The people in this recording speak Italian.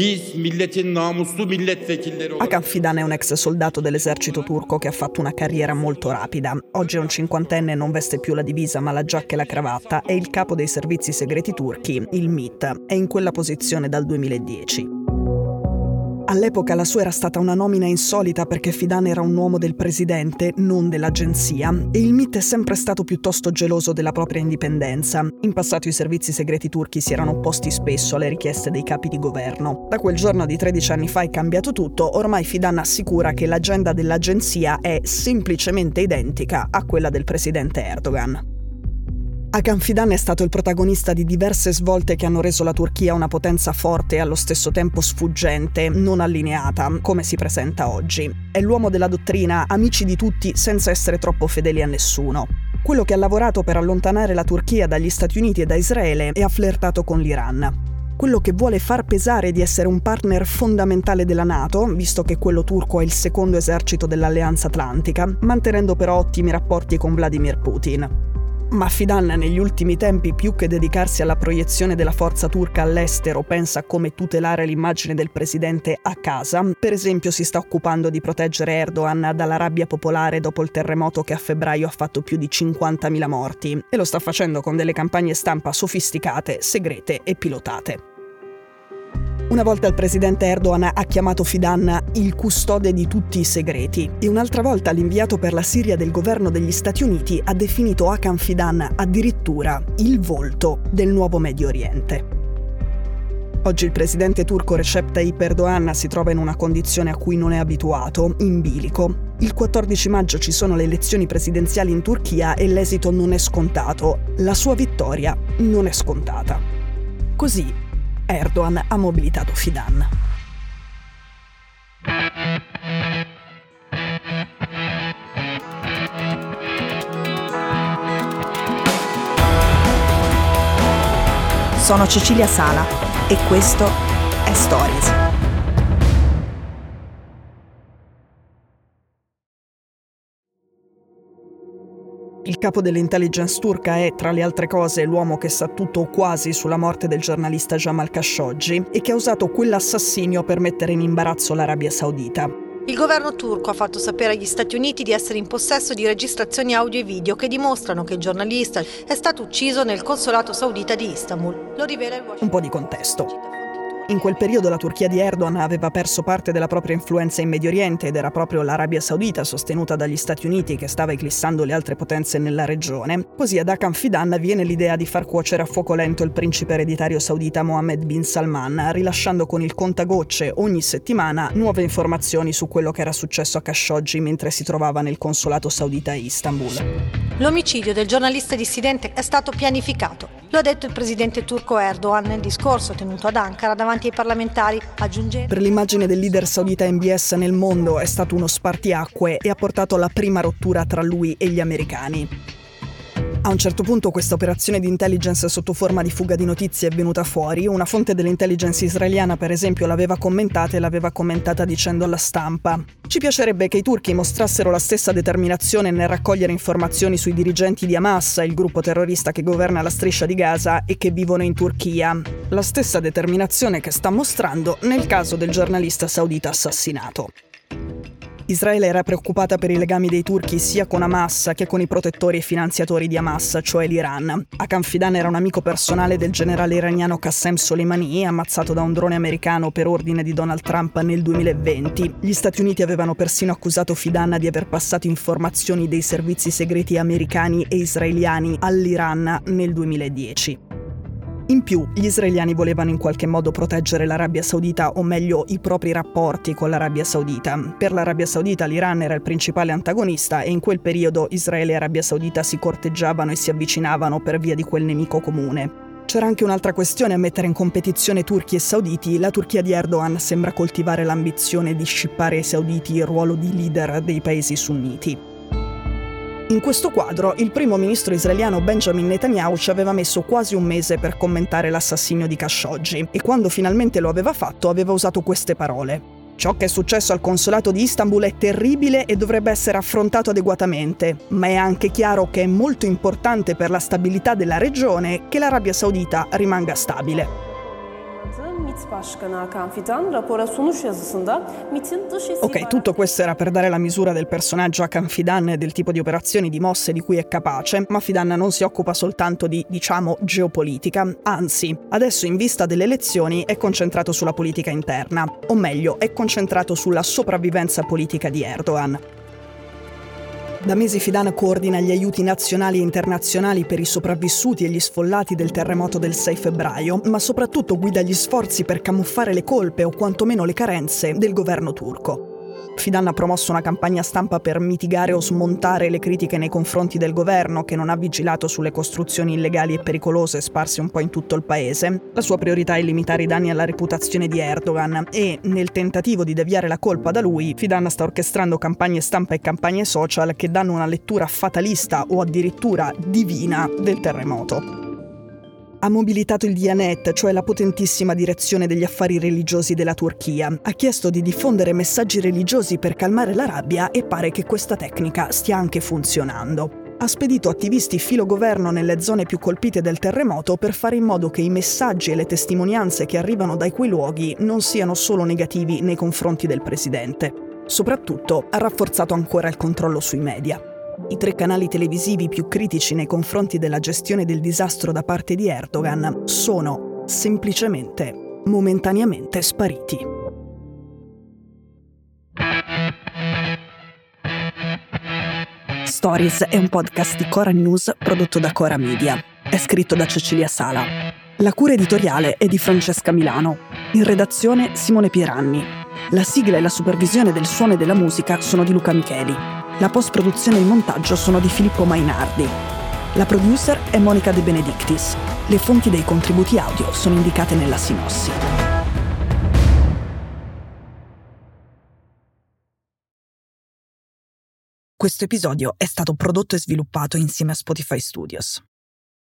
Biz milletin namuslu milletvekilleri. Hakan Fidan è un ex soldato dell'esercito turco che ha fatto una carriera molto rapida. Oggi è un cinquantenne non veste più la divisa ma la giacca e la cravatta. È il capo dei servizi segreti turchi, il MIT. È in quella posizione dal 2010. All'epoca la sua era stata una nomina insolita perché Fidan era un uomo del presidente, non dell'agenzia, e il MIT è sempre stato piuttosto geloso della propria indipendenza. In passato i servizi segreti turchi si erano opposti spesso alle richieste dei capi di governo. Da quel giorno di 13 anni fa è cambiato tutto, ormai Fidan assicura che l'agenda dell'agenzia è semplicemente identica a quella del presidente Erdogan. Hakan Fidan è stato il protagonista di diverse svolte che hanno reso la Turchia una potenza forte e allo stesso tempo sfuggente, non allineata, come si presenta oggi. È l'uomo della dottrina amici di tutti senza essere troppo fedeli a nessuno. Quello che ha lavorato per allontanare la Turchia dagli Stati Uniti e da Israele e ha flirtato con l'Iran quello che vuole far pesare di essere un partner fondamentale della Nato, visto che quello turco è il secondo esercito dell'Alleanza Atlantica, mantenendo però ottimi rapporti con Vladimir Putin. Ma Fidan negli ultimi tempi, più che dedicarsi alla proiezione della forza turca all'estero, pensa a come tutelare l'immagine del presidente a casa. Per esempio si sta occupando di proteggere Erdogan dalla rabbia popolare dopo il terremoto che a febbraio ha fatto più di 50.000 morti. E lo sta facendo con delle campagne stampa sofisticate, segrete e pilotate. Una volta il presidente Erdogan ha chiamato Fidan il custode di tutti i segreti e un'altra volta l'inviato per la Siria del governo degli Stati Uniti ha definito Hakan Fidan addirittura il volto del nuovo Medio Oriente. Oggi il presidente turco Recep Tayyip Erdogan si trova in una condizione a cui non è abituato, in bilico. Il 14 maggio ci sono le elezioni presidenziali in Turchia e l'esito non è scontato. La sua vittoria non è scontata. Così Erdogan ha mobilitato Fidan. Sono Cecilia Sala e questo è Stories. Il capo dell'intelligence turca è, tra le altre cose, l'uomo che sa tutto o quasi sulla morte del giornalista Jamal Khashoggi e che ha usato quell'assassinio per mettere in imbarazzo l'Arabia Saudita. Il governo turco ha fatto sapere agli Stati Uniti di essere in possesso di registrazioni audio e video che dimostrano che il giornalista è stato ucciso nel consolato saudita di Istanbul. Lo rivela il Washington Un po' di contesto. In quel periodo la Turchia di Erdogan aveva perso parte della propria influenza in Medio Oriente ed era proprio l'Arabia Saudita, sostenuta dagli Stati Uniti, che stava eclissando le altre potenze nella regione. Così ad Hakan Fidan viene l'idea di far cuocere a fuoco lento il principe ereditario saudita Mohammed bin Salman, rilasciando con il contagocce ogni settimana nuove informazioni su quello che era successo a Khashoggi mentre si trovava nel consolato saudita a Istanbul. L'omicidio del giornalista dissidente è stato pianificato. Lo ha detto il presidente turco Erdogan nel discorso tenuto ad Ankara davanti ai parlamentari, aggiungendo... Per l'immagine del leader saudita MBS nel mondo è stato uno spartiacque e ha portato alla prima rottura tra lui e gli americani. A un certo punto questa operazione di intelligence sotto forma di fuga di notizie è venuta fuori. Una fonte dell'intelligence israeliana, per esempio, l'aveva commentata e l'aveva commentata dicendo alla stampa: Ci piacerebbe che i turchi mostrassero la stessa determinazione nel raccogliere informazioni sui dirigenti di Hamas, il gruppo terrorista che governa la striscia di Gaza e che vivono in Turchia. La stessa determinazione che sta mostrando nel caso del giornalista saudita assassinato. Israele era preoccupata per i legami dei turchi sia con Hamas che con i protettori e finanziatori di Hamas, cioè l'Iran. Hakan Fidan era un amico personale del generale iraniano Qassem Soleimani, ammazzato da un drone americano per ordine di Donald Trump nel 2020. Gli Stati Uniti avevano persino accusato Fidan di aver passato informazioni dei servizi segreti americani e israeliani all'Iran nel 2010. In più, gli israeliani volevano in qualche modo proteggere l'Arabia Saudita, o meglio i propri rapporti con l'Arabia Saudita. Per l'Arabia Saudita l'Iran era il principale antagonista e in quel periodo Israele e Arabia Saudita si corteggiavano e si avvicinavano per via di quel nemico comune. C'era anche un'altra questione a mettere in competizione turchi e sauditi. La Turchia di Erdogan sembra coltivare l'ambizione di scippare ai sauditi il ruolo di leader dei paesi sunniti. In questo quadro, il primo ministro israeliano Benjamin Netanyahu ci aveva messo quasi un mese per commentare l'assassinio di Khashoggi e quando finalmente lo aveva fatto aveva usato queste parole. Ciò che è successo al consolato di Istanbul è terribile e dovrebbe essere affrontato adeguatamente, ma è anche chiaro che è molto importante per la stabilità della regione che l'Arabia Saudita rimanga stabile. Ok, tutto questo era per dare la misura del personaggio Hakan Fidan e del tipo di operazioni di mosse di cui è capace, ma Fidan non si occupa soltanto di, diciamo, geopolitica, anzi, adesso in vista delle elezioni è concentrato sulla politica interna, o meglio, è concentrato sulla sopravvivenza politica di Erdogan. Da mesi Fidan coordina gli aiuti nazionali e internazionali per i sopravvissuti e gli sfollati del terremoto del 6 febbraio, ma soprattutto guida gli sforzi per camuffare le colpe o quantomeno le carenze del governo turco. Fidan ha promosso una campagna stampa per mitigare o smontare le critiche nei confronti del governo che non ha vigilato sulle costruzioni illegali e pericolose sparse un po' in tutto il paese. La sua priorità è limitare i danni alla reputazione di Erdogan e, nel tentativo di deviare la colpa da lui, Fidan sta orchestrando campagne stampa e campagne social che danno una lettura fatalista o addirittura divina del terremoto ha mobilitato il Diyanet, cioè la potentissima direzione degli affari religiosi della Turchia. Ha chiesto di diffondere messaggi religiosi per calmare la rabbia e pare che questa tecnica stia anche funzionando. Ha spedito attivisti filo governo nelle zone più colpite del terremoto per fare in modo che i messaggi e le testimonianze che arrivano da quei luoghi non siano solo negativi nei confronti del presidente. Soprattutto ha rafforzato ancora il controllo sui media. I tre canali televisivi più critici nei confronti della gestione del disastro da parte di Erdogan sono semplicemente, momentaneamente spariti. Stories è un podcast di Cora News prodotto da Cora Media. È scritto da Cecilia Sala. La cura editoriale è di Francesca Milano. In redazione Simone Pieranni. La sigla e la supervisione del suono e della musica sono di Luca Micheli. La post-produzione e il montaggio sono di Filippo Mainardi. La producer è Monica De Benedictis. Le fonti dei contributi audio sono indicate nella sinossi. Questo episodio è stato prodotto e sviluppato insieme a Spotify Studios.